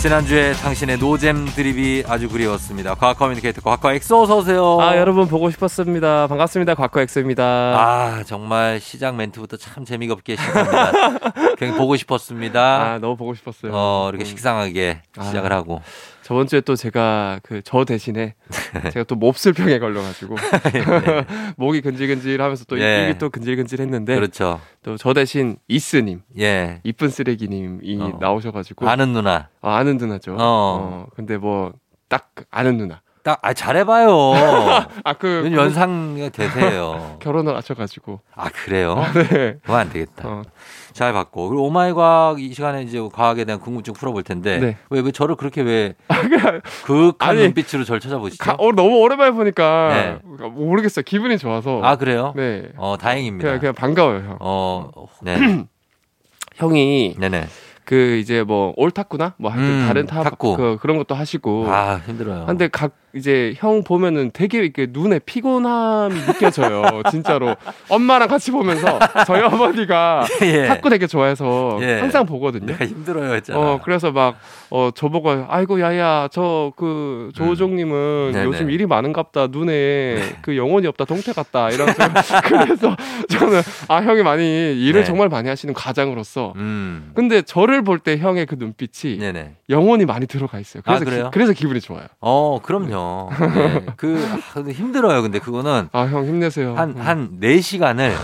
지난주에 당신의 노잼 드립이 아주 그리웠습니다. 과학 communicator 과학과 엑소 어서 오세요. 아 여러분 보고 싶었습니다. 반갑습니다. 과거 엑소입니다. 아, 정말 시작 멘트부터 참 재미가 없게 시작합니다. 그냥 보고 싶었습니다. 아, 너무 보고 싶었어요. 어, 이렇게 음. 식상하게 아. 시작을 하고. 저번 주에 또 제가 그 저 대신에 제가 또 몹쓸병에 걸려가지고 목이 근질근질하면서 또 예. 입이 또 근질근질했는데 그렇죠. 또 저 대신 이스님 예. 이쁜 쓰레기님이 어. 나오셔가지고 아는 누나. 아, 아는 누나죠. 어. 어, 근데 뭐 딱 아는 누나. 딱, 아, 잘해봐요. 아그 왠 연상이 되세요. 결혼을 하셔가지고. 아, 그래요? 네. 그건 안 되겠다. 어, 잘 받고. 그리고 오마이 과학 이 시간에 이제 과학에 대한 궁금증 풀어볼 텐데. 네. 왜, 왜 저를 그렇게 왜 그윽한 아니, 눈빛으로 절 찾아보시죠? 가, 어, 너무 오랜만에 보니까 네. 모르겠어요. 기분이 좋아서. 아, 그래요? 네. 어, 다행입니다. 그냥 그냥 반가워요, 형. 어, 네. 형이 네네. 그 이제 뭐 올타쿠나 뭐 하여튼 음, 다른 타 탁구. 그, 그런 것도 하시고 아, 힘들어요. 근데 각 이제 형 보면은 되게 이렇게 눈에 피곤함이 느껴져요 진짜로 엄마랑 같이 보면서 저희 어머니가 예. 탁구 되게 좋아해서 예. 항상 보거든요 힘들어요 했잖아. 어 그래서 막 어 저보고 아이고 야야 저 그 조우종님은 음. 요즘 일이 많은갑다 눈에 그 영혼이 없다 동태 같다 이러면서 그래서 저는 아 형이 많이 일을 네. 정말 많이 하시는 가장으로서 음. 근데 저를 볼 때 형의 그 눈빛이 네네. 영혼이 많이 들어가 있어요. 아, 그래서 그래요? 기, 래서 기분이 좋아요. 어, 그럼요. 네. 그, 아, 근데 힘들어요. 근데 그거는 아 형 힘내세요. 한, 음. 한 4 시간을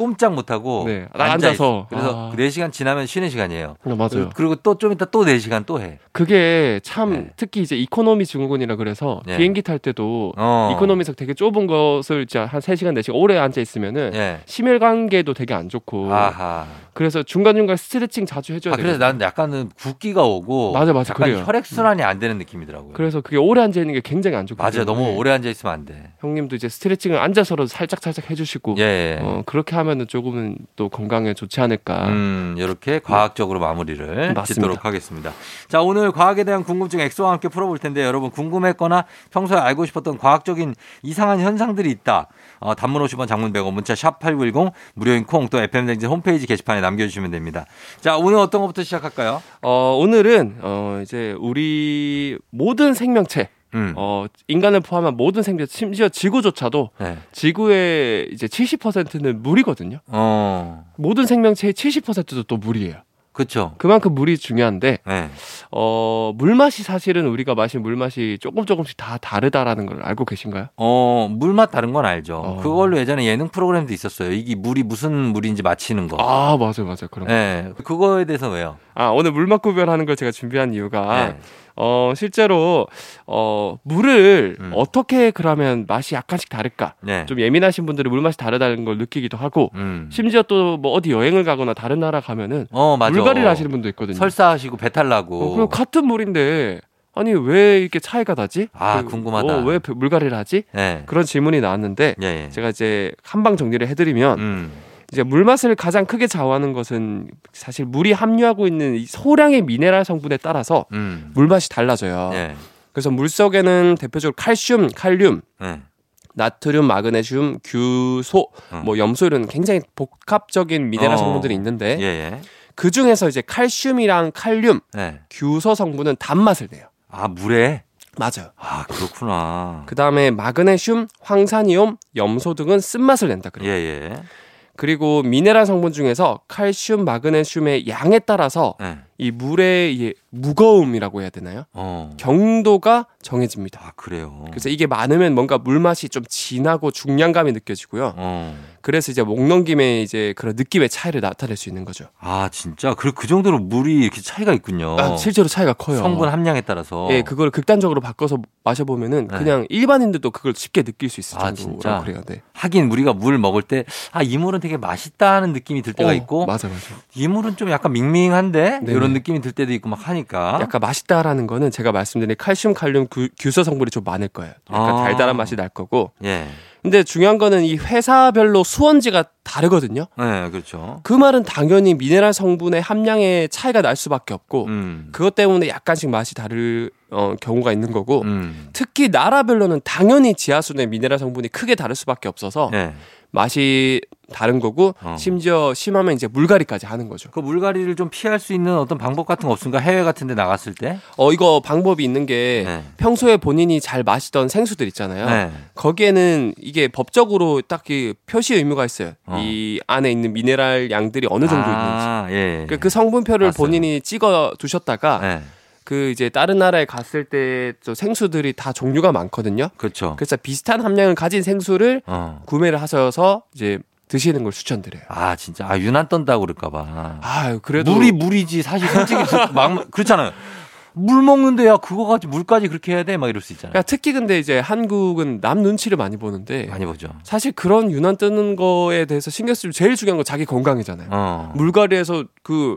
꼼짝 못하고. 네. 앉아 앉아서. 있- 그래서 아. 그 4시간 지나면 쉬는 시간이에요. 어, 맞아요. 그리고 또 좀 이따 또 4시간 또 해. 그게 참 네. 특히 이제 이코노미 증후군이라 그래서 네. 비행기 탈 때도 어. 이코노미석 되게 좁은 것을 이제 한 3시간 4시간 오래 앉아 있으면은 예. 심혈관계도 되게 안 좋고 아하. 그래서 중간중간 스트레칭 자주 해줘야 아, 돼요. 그래서 나는 약간은 붓기가 오고. 맞아, 맞아. 약간 그래요. 혈액순환이 안 되는 느낌이더라고요. 그래서 그게 오래 앉아 있는 게 굉장히 안 좋고 맞아요. 너무 오래 앉아 있으면 안 돼. 형님도 이제 스트레칭을 앉아서라도 살짝 살짝 해주시고 예. 예. 어, 그렇게 하면 은 조금은 또 건강에 좋지 않을까. 음, 이렇게 과학적으로 마무리를 맞습니다. 짓도록 하겠습니다. 자, 오늘 과학에 대한 궁금증 엑소와 함께 풀어볼 텐데 여러분 궁금했거나 평소에 알고 싶었던 과학적인 이상한 현상들이 있다. 어, 단문 50원 장문 100원 문자 샵 8910 무료인 콩 또 FM댕진 홈페이지 게시판에 남겨 주시면 됩니다. 자, 오늘 어떤 것부터 시작할까요? 어, 오늘은 어, 이제 우리 모든 생명체 음. 어, 인간을 포함한 모든 생명체 심지어 지구조차도 네. 지구의 이제 70%는 물이거든요. 어, 모든 생명체의 70%도 또 물이에요. 그쵸. 그만큼 물이 중요한데 네. 어, 물맛이 사실은 우리가 마신 물맛이 조금 조금씩 다 다르다라는 걸 알고 계신가요? 어, 물맛 다른 건 알죠. 어. 그걸로 예전에 예능 프로그램도 있었어요. 이게 물이 무슨 물인지 맞히는 거. 아, 맞아요. 맞아요. 그럼. 네. 그거에 대해서 왜요? 아, 오늘 물맛 구별하는 걸 제가 준비한 이유가 네. 어, 실제로 어, 물을 음. 어떻게 그러면 맛이 약간씩 다를까? 네. 좀 예민하신 분들은 물맛이 다르다는 걸 느끼기도 하고 음. 심지어 또 뭐 어디 여행을 가거나 다른 나라 가면은 어. 물갈이를 하시는 분도 있거든요. 설사하시고 배탈 나고. 어, 그럼 같은 물인데 아니 왜 이렇게 차이가 나지? 아, 그, 궁금하다. 어, 왜 배- 물갈이를 하지? 네. 그런 질문이 나왔는데 예, 예. 제가 이제 한 방 정리를 해드리면 음. 이제 물 맛을 가장 크게 좌우하는 것은 사실 물이 함유하고 있는 이 소량의 미네랄 성분에 따라서 음. 물 맛이 달라져요. 예. 그래서 물 속에는 대표적으로 칼슘, 칼륨, 예. 나트륨, 마그네슘, 규소, 음. 뭐 염소 이런 굉장히 복합적인 미네랄 어. 성분들이 있는데 예, 예. 그 중에서 이제 칼슘이랑 칼륨, 예. 규소 성분은 단맛을 내요. 아, 물에? 맞아요. 아, 그렇구나. 그 다음에 마그네슘, 황산이온, 염소 등은 쓴맛을 낸다 예, 그래요. 예. 그리고 미네랄 성분 중에서 칼슘, 마그네슘의 양에 따라서 예. 이 물의 이 무거움이라고 해야 되나요? 어. 경도가 정해집니다. 아, 그래요. 그래서 이게 많으면 뭔가 물맛이 좀 진하고 중량감이 느껴지고요. 어. 그래서 이제 목 넘김에 이제 그런 느낌의 차이를 나타낼 수 있는 거죠. 아, 진짜? 그, 그 정도로 물이 이렇게 차이가 있군요. 아, 실제로 차이가 커요. 성분 함량에 따라서. 예, 그걸 극단적으로 바꿔서 마셔보면은 네. 그냥 일반인들도 그걸 쉽게 느낄 수 있을 아, 정도로 진짜? 그래요. 네. 하긴 우리가 물 먹을 때, 아, 이 물은 되게 맛있다 하는 느낌이 들 때가 어, 있고, 맞아, 맞아. 이 물은 좀 약간 밍밍한데? 네네. 이런 느낌이 들 때도 있고 막 하니까. 약간 맛있다라는 거는 제가 말씀드린 칼슘, 칼륨, 규, 규소 성분이 좀 많을 거예요. 약간 아. 달달한 맛이 날 거고 예. 근데 중요한 거는 이 회사별로 수원지가 다르거든요. 네, 그렇죠. 그 말은 당연히 미네랄 성분의 함량의 차이가 날 수밖에 없고 음. 그것 때문에 약간씩 맛이 다를 어, 경우가 있는 거고 음. 특히 나라별로는 당연히 지하수의 미네랄 성분이 크게 다를 수밖에 없어서 네. 맛이 다른 거고 어. 심지어 심하면 이제 물갈이까지 하는 거죠. 그 물갈이를 좀 피할 수 있는 어떤 방법 같은 거 없습니까? 해외 같은 데 나갔을 때? 어 이거 방법이 있는 게 네. 평소에 본인이 잘 마시던 생수들 있잖아요. 네. 거기에는 이게 법적으로 딱히 표시 의무가 있어요. 어. 이 안에 있는 미네랄 양들이 어느 정도 있는지. 아, 예. 그, 그 성분표를 봤어요. 본인이 찍어 두셨다가 네. 그 이제 다른 나라에 갔을 때저 생수들이 다 종류가 많거든요. 그렇죠. 그래서 비슷한 함량을 가진 생수를 어. 구매를 하셔서 이제 드시는 걸 추천드려요. 아, 진짜. 아, 유난 떤다고 그럴까봐. 아, 그래도 물이 물이지. 사실 솔직히 막, 그렇잖아요. 물 먹는데 야, 그거 가지 물까지 그렇게 해야 돼? 막 이럴 수 있잖아요. 그러니까 특히 근데 이제 한국은 남 눈치를 많이 보는데 많이 보죠. 사실 그런 유난 뜨는 거에 대해서 신경 쓰면 제일 중요한 건 자기 건강이잖아요. 어. 물갈이에서 그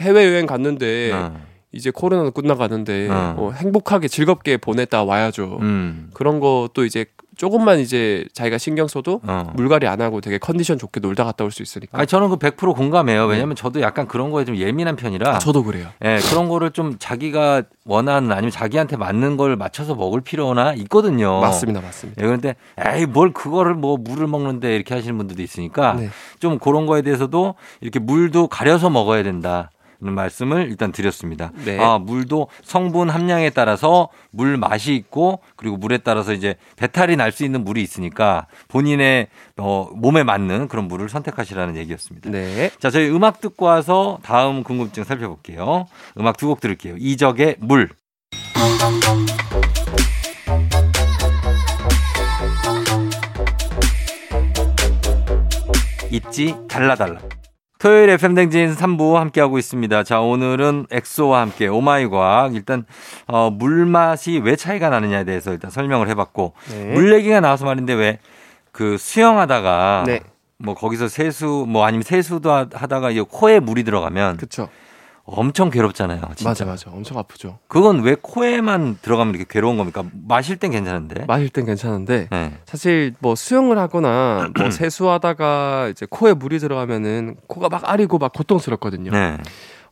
해외 여행 갔는데 어. 이제 코로나도 끝나가는데 어. 어, 행복하게 즐겁게 보냈다 와야죠. 음. 그런 것도 이제 조금만 이제 자기가 신경 써도 어. 물갈이 안 하고 되게 컨디션 좋게 놀다 갔다 올 수 있으니까. 아니, 저는 그 100% 공감해요. 왜냐면 저도 약간 그런 거에 좀 예민한 편이라. 아, 저도 그래요. 예, 그런 거를 좀 자기가 원하는 아니면 자기한테 맞는 걸 맞춰서 먹을 필요나 있거든요. 맞습니다, 맞습니다. 예, 그런데 에이 뭘 그거를 뭐 물을 먹는데 이렇게 하시는 분들도 있으니까 네. 좀 그런 거에 대해서도 이렇게 물도 가려서 먹어야 된다. 는 말씀을 일단 드렸습니다. 네. 아, 물도 성분 함량에 따라서 물 맛이 있고 그리고 물에 따라서 이제 배탈이 날 수 있는 물이 있으니까 본인의 어, 몸에 맞는 그런 물을 선택하시라는 얘기였습니다. 네. 자, 저희 음악 듣고 와서 다음 궁금증 살펴볼게요. 음악 두 곡 들을게요. 이적의 물. ITZY 달라달라. 토요일 FM 대행진 3부 함께하고 있습니다. 자, 오늘은 엑소와 함께 오마이 과학. 일단, 어, 물맛이 왜 차이가 나느냐에 대해서 일단 설명을 해봤고, 네. 물 얘기가 나와서 말인데 왜 그 수영하다가 네. 뭐 거기서 세수 뭐 아니면 세수도 하- 하다가 이 코에 물이 들어가면 그쵸. 엄청 괴롭잖아요. 진짜. 맞아, 맞아. 엄청 아프죠. 그건 왜 코에만 들어가면 이렇게 괴로운 겁니까? 마실 땐 괜찮은데. 마실 땐 괜찮은데 네. 사실 뭐 수영을 하거나 뭐 세수하다가 이제 코에 물이 들어가면은 코가 막 아리고 막 고통스럽거든요. 네.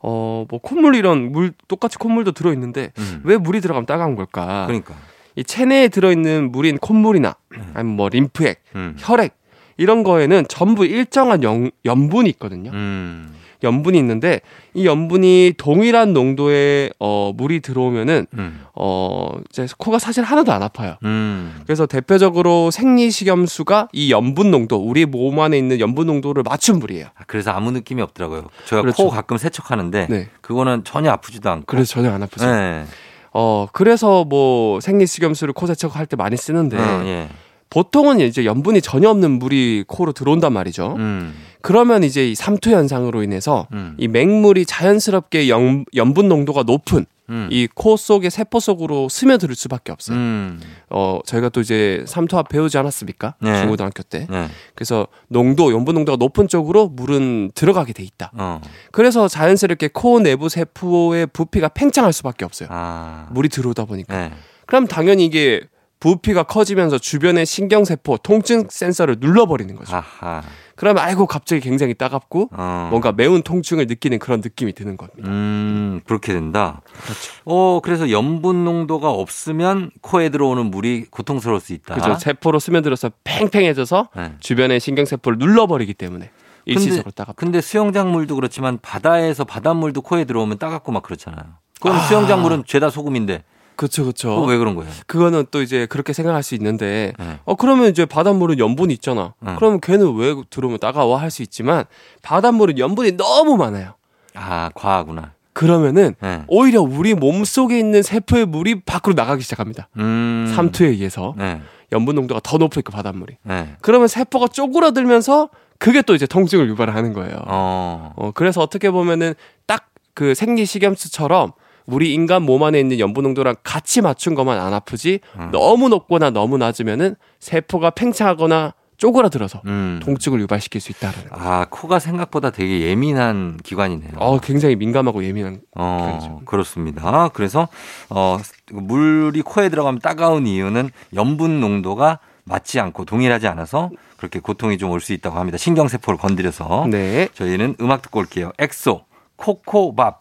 어, 뭐 콧물 이런 물 똑같이 콧물도 들어 있는데 음. 왜 물이 들어가면 따가운 걸까? 그러니까. 이 체내에 들어 있는 물인 콧물이나 음. 아니면 뭐 림프액, 음. 혈액 이런 거에는 전부 일정한 영, 염분이 있거든요. 음. 염분이 있는데 이 염분이 동일한 농도의 어, 물이 들어오면은 음. 어, 이제 코가 사실 하나도 안 아파요. 음. 그래서 대표적으로 생리식염수가 이 염분 농도, 우리 몸 안에 있는 염분 농도를 맞춘 물이에요. 아, 그래서 아무 느낌이 없더라고요. 제가 그렇죠. 코 가끔 세척하는데 네. 그거는 전혀 아프지도 않고. 그래서 전혀 안 아프죠. 네. 어, 그래서 뭐 생리식염수를 코 세척할 때 많이 쓰는데 어, 예. 보통은 이제 염분이 전혀 없는 물이 코로 들어온단 말이죠. 음. 그러면 이제 이 삼투 현상으로 인해서 음. 이 맹물이 자연스럽게 염, 염분 농도가 높은 음. 이코 속의 세포 속으로 스며들 수밖에 없어요. 음. 어, 저희가 또 이제 삼투압 배우지 않았습니까? 네. 중고등학교 때. 네. 그래서 농도, 염분 농도가 높은 쪽으로 물은 들어가게 돼 있다. 어. 그래서 자연스럽게 코 내부 세포의 부피가 팽창할 수밖에 없어요. 아. 물이 들어오다 보니까. 네. 그럼 당연히 이게 부피가 커지면서 주변의 신경세포, 통증 센서를 눌러버리는 거죠. 아하. 그러면 아이고 갑자기 굉장히 따갑고 어. 뭔가 매운 통증을 느끼는 그런 느낌이 드는 겁니다. 음, 그렇게 된다. 그렇죠. 어, 그래서 염분 농도가 없으면 코에 들어오는 물이 고통스러울 수 있다. 그죠. 세포로 스며들어서 팽팽해져서 네. 주변의 신경세포를 눌러버리기 때문에 일시적으로 따갑다. 근데 수영장 물도 그렇지만 바다에서 바닷물도 코에 들어오면 따갑고 막 그렇잖아요. 그럼 아. 수영장 물은 죄다 소금인데 그렇죠, 그렇죠. 왜 그런 거예요? 그거는 또 이제 그렇게 생각할 수 있는데 네. 어 그러면 이제 바닷물은 염분이 있잖아. 응. 그러면 걔는 왜 들어오면 따가워 할 수 있지만 바닷물은 염분이 너무 많아요. 아, 과하구나. 그러면은 네. 오히려 우리 몸 속에 있는 세포의 물이 밖으로 나가기 시작합니다. 음. 삼투에 의해서 네. 염분 농도가 더 높으니까 바닷물이. 네. 그러면 세포가 쪼그라들면서 그게 또 이제 통증을 유발하는 거예요. 어. 어, 그래서 어떻게 보면은 딱 그 생리식염수처럼 우리 인간 몸 안에 있는 염분 농도랑 같이 맞춘 것만 안 아프지 음. 너무 높거나 너무 낮으면은 세포가 팽창하거나 쪼그라들어서 음. 통증을 유발시킬 수 있다는 거. 아, 코가 생각보다 되게 예민한 기관이네요. 어, 굉장히 민감하고 예민한. 어, 그렇죠. 그렇습니다. 그래서 어 물이 코에 들어가면 따가운 이유는 염분 농도가 맞지 않고 동일하지 않아서 그렇게 고통이 좀 올 수 있다고 합니다. 신경세포를 건드려서. 네. 저희는 음악 듣고 올게요. 엑소, 코코밥.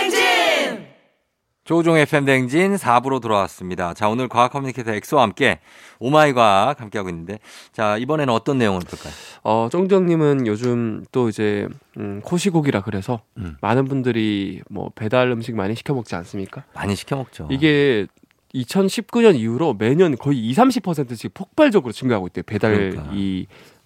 조우종의 FM 대행진 4부로 돌아왔습니다. 자, 오늘 과학 커뮤니케이터 엑소와 함께 오마이 과학 함께하고 있는데 자, 이번에는 어떤 내용을 볼까요? 어, 쫑디님은 요즘 또 이제 음, 코시국이라 그래서 음. 많은 분들이 뭐 배달 음식 많이 시켜 먹지 않습니까? 많이 시켜 먹죠. 이게 2019년 이후로 매년 거의 2, 30%씩 폭발적으로 증가하고 있대요. 배달이 그러니까.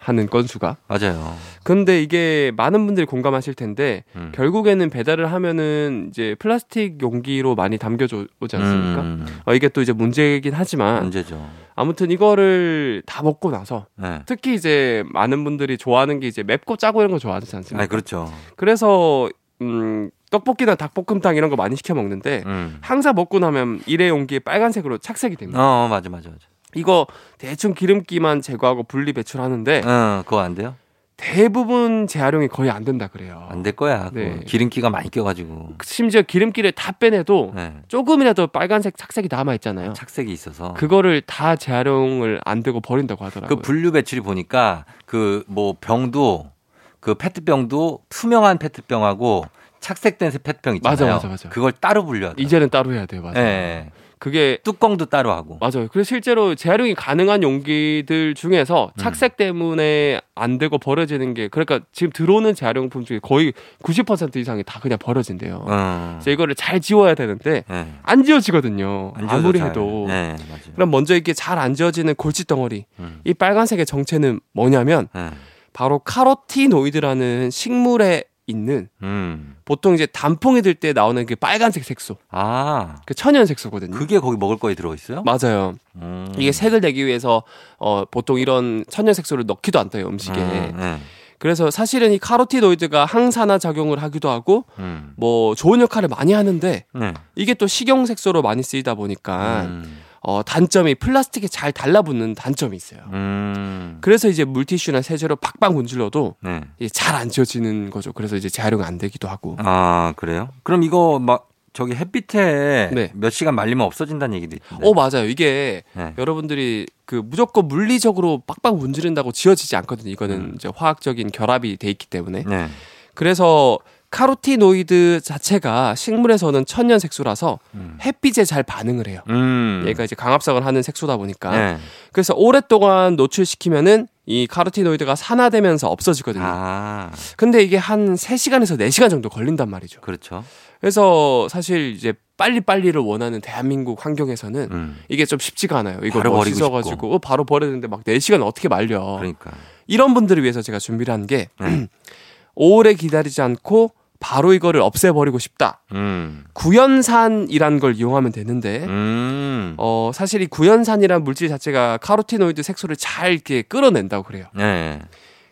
하는 건수가. 맞아요. 근데 이게 많은 분들이 공감하실 텐데 음. 결국에는 배달을 하면은 이제 플라스틱 용기로 많이 담겨져 오지 않습니까? 음, 어, 이게 또 이제 문제이긴 하지만 문제죠. 아무튼 이거를 다 먹고 나서 네. 특히 이제 많은 분들이 좋아하는 게 이제 맵고 짜고 이런 거 좋아하지 않습니까? 아, 그렇죠. 그래서 음 떡볶이나 닭볶음탕 이런 거 많이 시켜 먹는데 음. 항상 먹고 나면 일회 용기에 빨간색으로 착색이 됩니다. 어, 맞아, 맞아, 맞아. 이거 대충 기름기만 제거하고 분리 배출하는데 어, 그거 안 돼요? 대부분 재활용이 거의 안 된다 그래요. 안 될 거야. 네. 기름기가 많이 껴가지고. 심지어 기름기를 다 빼내도 네. 조금이라도 빨간색 착색이 남아 있잖아요. 착색이 있어서. 그거를 다 재활용을 안 되고 버린다고 그 하더라고요. 분류 배출이 보니까 그 뭐 병도 그 페트병도 투명한 페트병하고 착색된 페트병 있잖아요. 맞아, 맞아, 맞아. 그걸 따로 분류하다. 이제는 따로 해야 돼요. 맞아요. 예. 그게 뚜껑도 따로 하고. 맞아요. 그래서 실제로 재활용이 가능한 용기들 중에서 음. 착색 때문에 안 되고 버려지는 게 그러니까 지금 들어오는 재활용품 중에 거의 90% 이상이 다 그냥 버려진대요. 어. 그래서 이거를 잘 지워야 되는데 예. 안 지워지거든요. 안 아무리 잘. 해도. 예, 맞아요. 그럼 먼저 이게 잘 안 지워지는 골칫 덩어리. 음. 이 빨간색의 정체는 뭐냐면 예. 바로 카로티노이드라는 식물에 있는 음. 보통 이제 단풍이 들 때 나오는 그 빨간색 색소. 아. 그 천연 색소거든요. 그게 거기 먹을 거에 들어 있어요? 맞아요. 음. 이게 색을 내기 위해서 어 보통 이런 천연 색소를 넣기도 않대요 음식에. 음, 예. 그래서 사실은 이 카로티노이드가 항산화 작용을 하기도 하고 음. 뭐 좋은 역할을 많이 하는데 네. 이게 또 식용 색소로 많이 쓰이다 보니까 음. 어 단점이 플라스틱에 잘 달라붙는 단점이 있어요. 음. 그래서 이제 물티슈나 세제로 박박 문질러도 네. 잘안 지워지는 거죠. 그래서 이제 재활용이 안 되기도 하고. 아, 그래요? 그럼 이거 막 저기 햇빛에 네. 몇 시간 말리면 없어진다는 얘기도 있던데. 어 맞아요. 이게 네. 여러분들이 그 무조건 물리적으로 빡빡 문지른다고 지워지지 않거든요. 이거는 음. 이제 화학적인 결합이 돼 있기 때문에. 네. 그래서 카로티노이드 자체가 식물에서는 천연 색소라서 음. 햇빛에 잘 반응을 해요. 음. 얘가 이제 강압성을 하는 색소다 보니까. 네. 그래서 오랫동안 노출시키면은 이 카로티노이드가 산화되면서 없어지거든요. 아, 근데 이게 한 3시간에서 4시간 정도 걸린단 말이죠. 그렇죠. 그래서 사실 이제 빨리빨리를 원하는 대한민국 환경에서는 음. 이게 좀 쉽지가 않아요. 이거 바로 뭐 버리고 씻어가지고 어, 바로 버려야 되는데 막 4시간 어떻게 말려. 그러니까. 이런 분들을 위해서 제가 준비를 한게 네. 오래 기다리지 않고 바로 이거를 없애버리고 싶다. 음. 구연산이란 걸 이용하면 되는데 음. 어 사실 이 구연산이란 물질 자체가 카로티노이드 색소를 잘 이렇게 끌어낸다고 그래요. 네.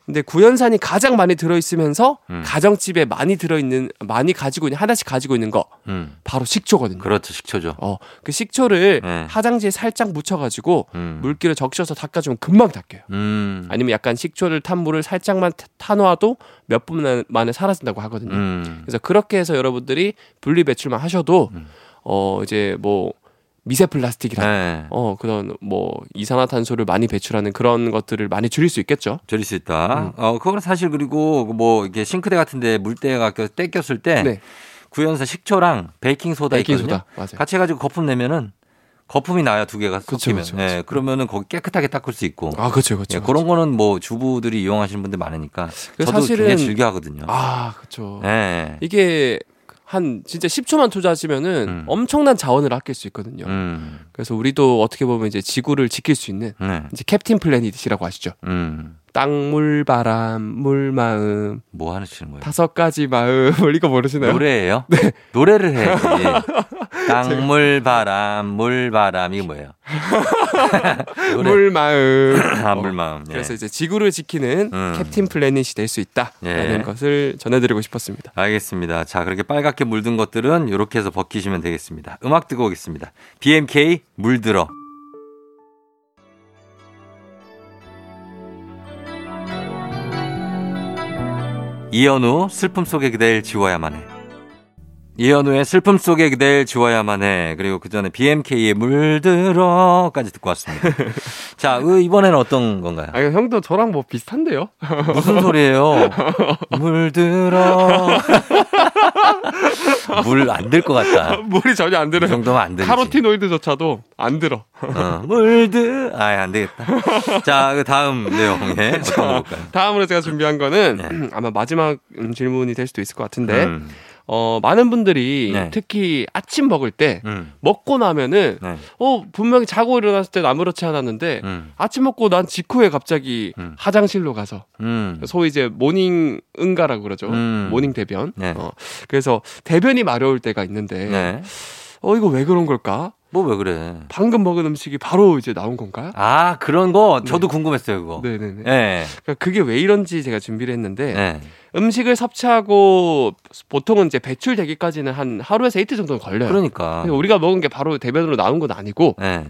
근데 구연산이 가장 많이 들어있으면서 음. 가정집에 많이 들어있는 많이 가지고 있는 하나씩 가지고 있는 거 음. 바로 식초거든요. 그렇죠. 식초죠. 어 그 식초를 네. 화장지에 살짝 묻혀가지고 음. 물기를 적셔서 닦아주면 금방 닦여요. 음. 아니면 약간 식초를 탄 물을 살짝만 타- 타놓아도 몇 분 만에 사라진다고 하거든요. 음. 그래서 그렇게 해서 여러분들이 분리 배출만 하셔도 음. 어 이제 뭐 미세 플라스틱이라 네. 어 그런 뭐 이산화탄소를 많이 배출하는 그런 것들을 많이 줄일 수 있겠죠. 줄일 수 있다. 음. 어, 그거는 사실 그리고 뭐 이게 싱크대 같은데 물때가 껴- 떼꼈을 때 네, 구연산 식초랑 베이킹 소다 베이킹. 소다. 같이 해가지고 거품 내면은 거품이 나요 두 개가 섞이면. 그쵸, 예. 그러면은 거기 깨끗하게 닦을 수 있고. 아 그렇죠, 그렇죠. 예, 그런 거는 뭐 주부들이 이용하시는 분들 많으니까 그 저도 사실은- 굉장히 즐겨 하거든요. 아 그렇죠. 예. 이게 한 진짜 10초만 투자하시면은 음. 엄청난 자원을 아낄 수 있거든요. 음. 그래서 우리도 어떻게 보면 이제 지구를 지킬 수 있는 네. 이제 캡틴 플래닛이라고 아시죠? 음. 땅, 물, 바람, 물, 마음, 뭐 하시는 거예요? 다섯 가지 마음을 이거 모르시나요? 노래예요? 네. 노래를 해야지. 강물바람, 물바람, 이게 뭐예요? 물마음. 아, 물마음. 예. 그래서 이제 지구를 지키는 음. 캡틴 플래닛이 될 수 있다라는 예. 것을 전해드리고 싶었습니다. 알겠습니다. 자, 그렇게 빨갛게 물든 것들은 이렇게 해서 벗기시면 되겠습니다. 음악 듣고 오겠습니다. BMK 물들어. 이현우 슬픔 속에 그댈 지워야만 해. 이현우의 슬픔 속에 그댈 지워야만 해. 그리고 그 전에 BMK의 물들어까지 듣고 왔습니다. 자, 그 이번에는 어떤 건가요? 아, 형도 저랑 뭐 비슷한데요? 무슨 소리예요? 물들어. 물 안 들 것 같다. 물이 전혀 안이 들어요. 정도면 안 되지. 카로티노이드조차도 안 들어. 어, 물들. 아예 안 되겠다. 자, 그 다음 내용에 어떤 볼까요? 다음으로 제가 준비한 거는 네. 아마 마지막 음, 질문이 될 수도 있을 것 같은데, 음, 어, 많은 분들이 네. 특히 아침 먹을 때 음, 먹고 나면은, 네. 어, 분명히 자고 일어났을 땐 아무렇지 않았는데, 음, 아침 먹고 난 직후에 갑자기 음. 화장실로 가서, 음. 소위 이제 모닝 응가라고 그러죠. 음. 모닝 대변. 네. 어, 그래서 대변이 마려울 때가 있는데, 네. 어, 이거 왜 그런 걸까? 뭐왜 그래? 방금 먹은 음식이 바로 이제 나온 건가요? 아, 그런 거 저도 궁금했어요, 그거. 네네네. 네. 그러니까 그게 왜 이런지 제가 준비를 했는데, 네. 음식을 섭취하고 보통은 이제 배출되기까지는 한 하루에서 이틀 정도는 걸려요. 그러니까. 우리가 먹은 게 바로 대변으로 나온 건 아니고 네.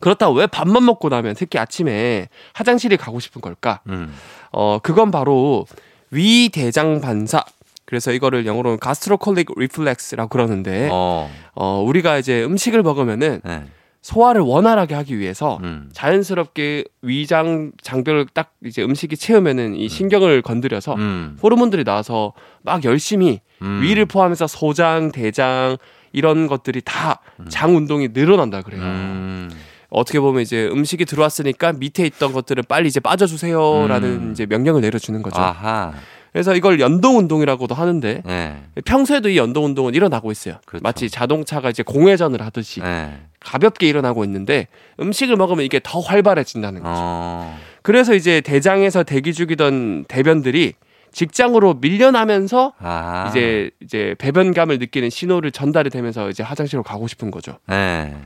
그렇다고 왜 밥만 먹고 나면 특히 아침에 화장실에 가고 싶은 걸까? 음. 어 그건 바로 위대장 반사. 그래서 이거를 영어로는 가스트로콜릭 리플렉스라고 그러는데 어. 어. 우리가 이제 음식을 먹으면은 네. 소화를 원활하게 하기 위해서 음. 자연스럽게 위장 장벽을 딱 이제 음식이 채우면은 이 신경을 건드려서 음. 호르몬들이 나와서 막 열심히 음. 위를 포함해서 소장, 대장 이런 것들이 다 장 운동이 늘어난다 그래요. 음. 어떻게 보면 이제 음식이 들어왔으니까 밑에 있던 것들을 빨리 이제 빠져주세요라는 음. 이제 명령을 내려주는 거죠. 아하. 그래서 이걸 연동 운동이라고도 하는데 네. 평소에도 이 연동 운동은 일어나고 있어요. 그렇죠. 마치 자동차가 이제 공회전을 하듯이 네. 가볍게 일어나고 있는데 음식을 먹으면 이게 더 활발해진다는 거죠. 어. 그래서 이제 대장에서 대기 중이던 대변들이 직장으로 밀려나면서 아. 이제 이제 배변감을 느끼는 신호를 전달이 되면서 이제 화장실로 가고 싶은 거죠. 네.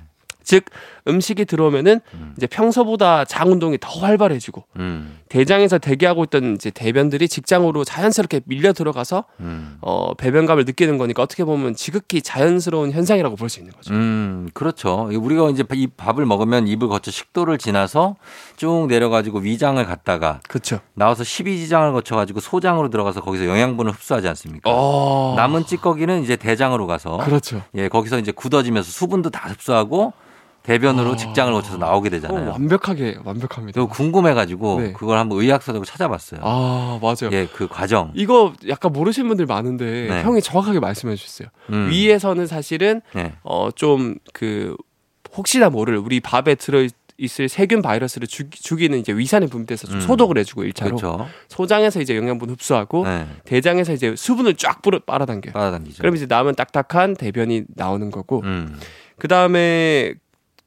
즉 음식이 들어오면은 음. 이제 평소보다 장 운동이 더 활발해지고 음. 대장에서 대기하고 있던 이제 대변들이 직장으로 자연스럽게 밀려 들어가서 음. 어 배변감을 느끼는 거니까 어떻게 보면 지극히 자연스러운 현상이라고 볼 수 있는 거죠. 음, 그렇죠. 우리가 이제 이 밥을 먹으면 입을 거쳐 식도를 지나서 쭉 내려가지고 위장을 갔다가 그렇죠. 나와서 12지장을 거쳐가지고 소장으로 들어가서 거기서 영양분을 흡수하지 않습니까? 어. 남은 찌꺼기는 이제 대장으로 가서 그렇죠. 예 거기서 이제 굳어지면서 수분도 다 흡수하고 대변으로 어. 직장을 거쳐서 나오게 어, 되잖아요. 완벽하게 완벽합니다. 궁금해가지고 네. 그걸 한번 의학서적으로 찾아봤어요. 아 맞아요. 예, 그 과정. 이거 약간 모르시는 분들 많은데 네. 형이 정확하게 말씀해 주셨어요. 음. 위에서는 사실은 네. 어좀 그 혹시나 모를 우리 밥에 들어 있을 세균 바이러스를 죽, 죽이는 이제 위산이 분비돼서 좀 음. 소독을 해주고 일차로 그렇죠. 소장에서 이제 영양분 흡수하고 네. 대장에서 이제 수분을 쫙 뿌려 빨아당겨요. 빨아당기죠. 그럼 이제 남은 딱딱한 대변이 나오는 거고 음. 그 다음에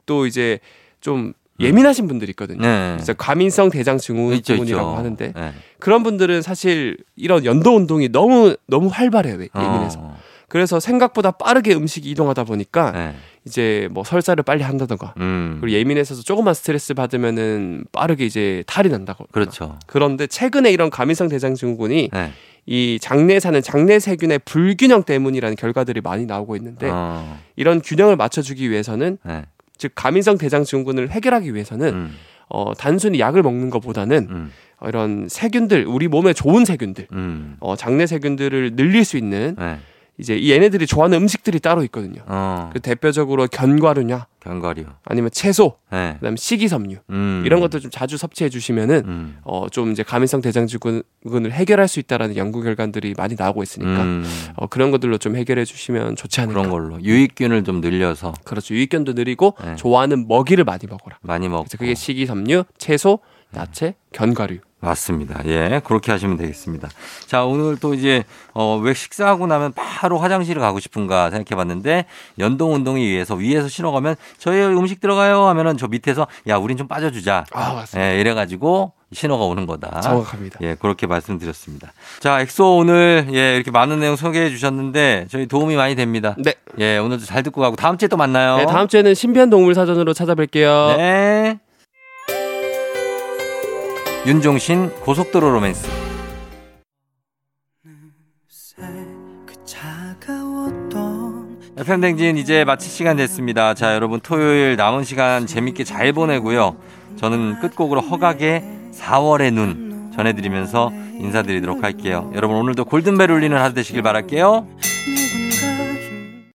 또 이제 좀 예민하신 분들이 있거든요. 네. 그래서 과민성 대장 증후군이라고. 하는데 네. 그런 분들은 사실 이런 연도 운동이 너무 너무 활발해요 예민해서. 어. 그래서 생각보다 빠르게 음식이 이동하다 보니까 네. 이제 뭐 설사를 빨리 한다던가 음. 그리고 예민해서 조금만 스트레스 받으면은 빠르게 이제 탈이 난다고. 그렇죠. 그런데 최근에 이런 과민성 대장 증후군이 네. 이 장내에 사는 장내 세균의 불균형 때문이라는 결과들이 많이 나오고 있는데 어. 이런 균형을 맞춰주기 위해서는 네. 즉 과민성 대장 증후군을 해결하기 위해서는 음. 어, 단순히 약을 먹는 것보다는 음. 어, 이런 세균들 우리 몸에 좋은 세균들 음. 어, 장내 세균들을 늘릴 수 있는 네. 이제 이 얘네들이 좋아하는 음식들이 따로 있거든요. 어. 그 대표적으로 견과류냐 견과류. 아니면 채소 네. 그다음 에 식이섬유 음. 이런 것들 좀 자주 섭취해 주시면은 음. 어좀 이제 가민성 대장증후군을 해결할 수 있다라는 연구 결과들이 많이 나오고 있으니까 음. 어 그런 것들로 좀 해결해 주시면 좋지 않을까. 그런 걸로 유익균을 좀 늘려서 그렇죠. 유익균도 늘리고 네. 좋아하는 먹이를 많이 먹어라. 많이 그래서 그게 식이섬유, 채소, 야채, 견과류. 맞습니다. 예, 그렇게 하시면 되겠습니다. 자, 오늘 또 이제 어, 왜 식사하고 나면 바로 화장실을 가고 싶은가 생각해봤는데 연동 운동에 의해서 위에서 신호가면 저희 음식 들어가요 하면은 저 밑에서 야, 우린 좀 빠져주자. 아, 맞습니다. 예, 이래가지고 신호가 오는 거다. 정확합니다. 예, 그렇게 말씀드렸습니다. 자, 엑소 오늘 예, 이렇게 많은 내용 소개해 주셨는데 저희 도움이 많이 됩니다. 네. 예, 오늘도 잘 듣고 가고 다음 주에 또 만나요. 네, 다음 주에는 신비한 동물 사전으로 찾아뵐게요. 네. 윤종신 고속도로 로맨스. FM 댕진 이제 마칠 시간 됐습니다. 자, 여러분 토요일 남은 시간 재밌게 잘 보내고요. 저는 끝곡으로 허각의 4월의 눈 전해드리면서 인사드리도록 할게요. 여러분 오늘도 골든벨 울리는 하루 되시길 바랄게요.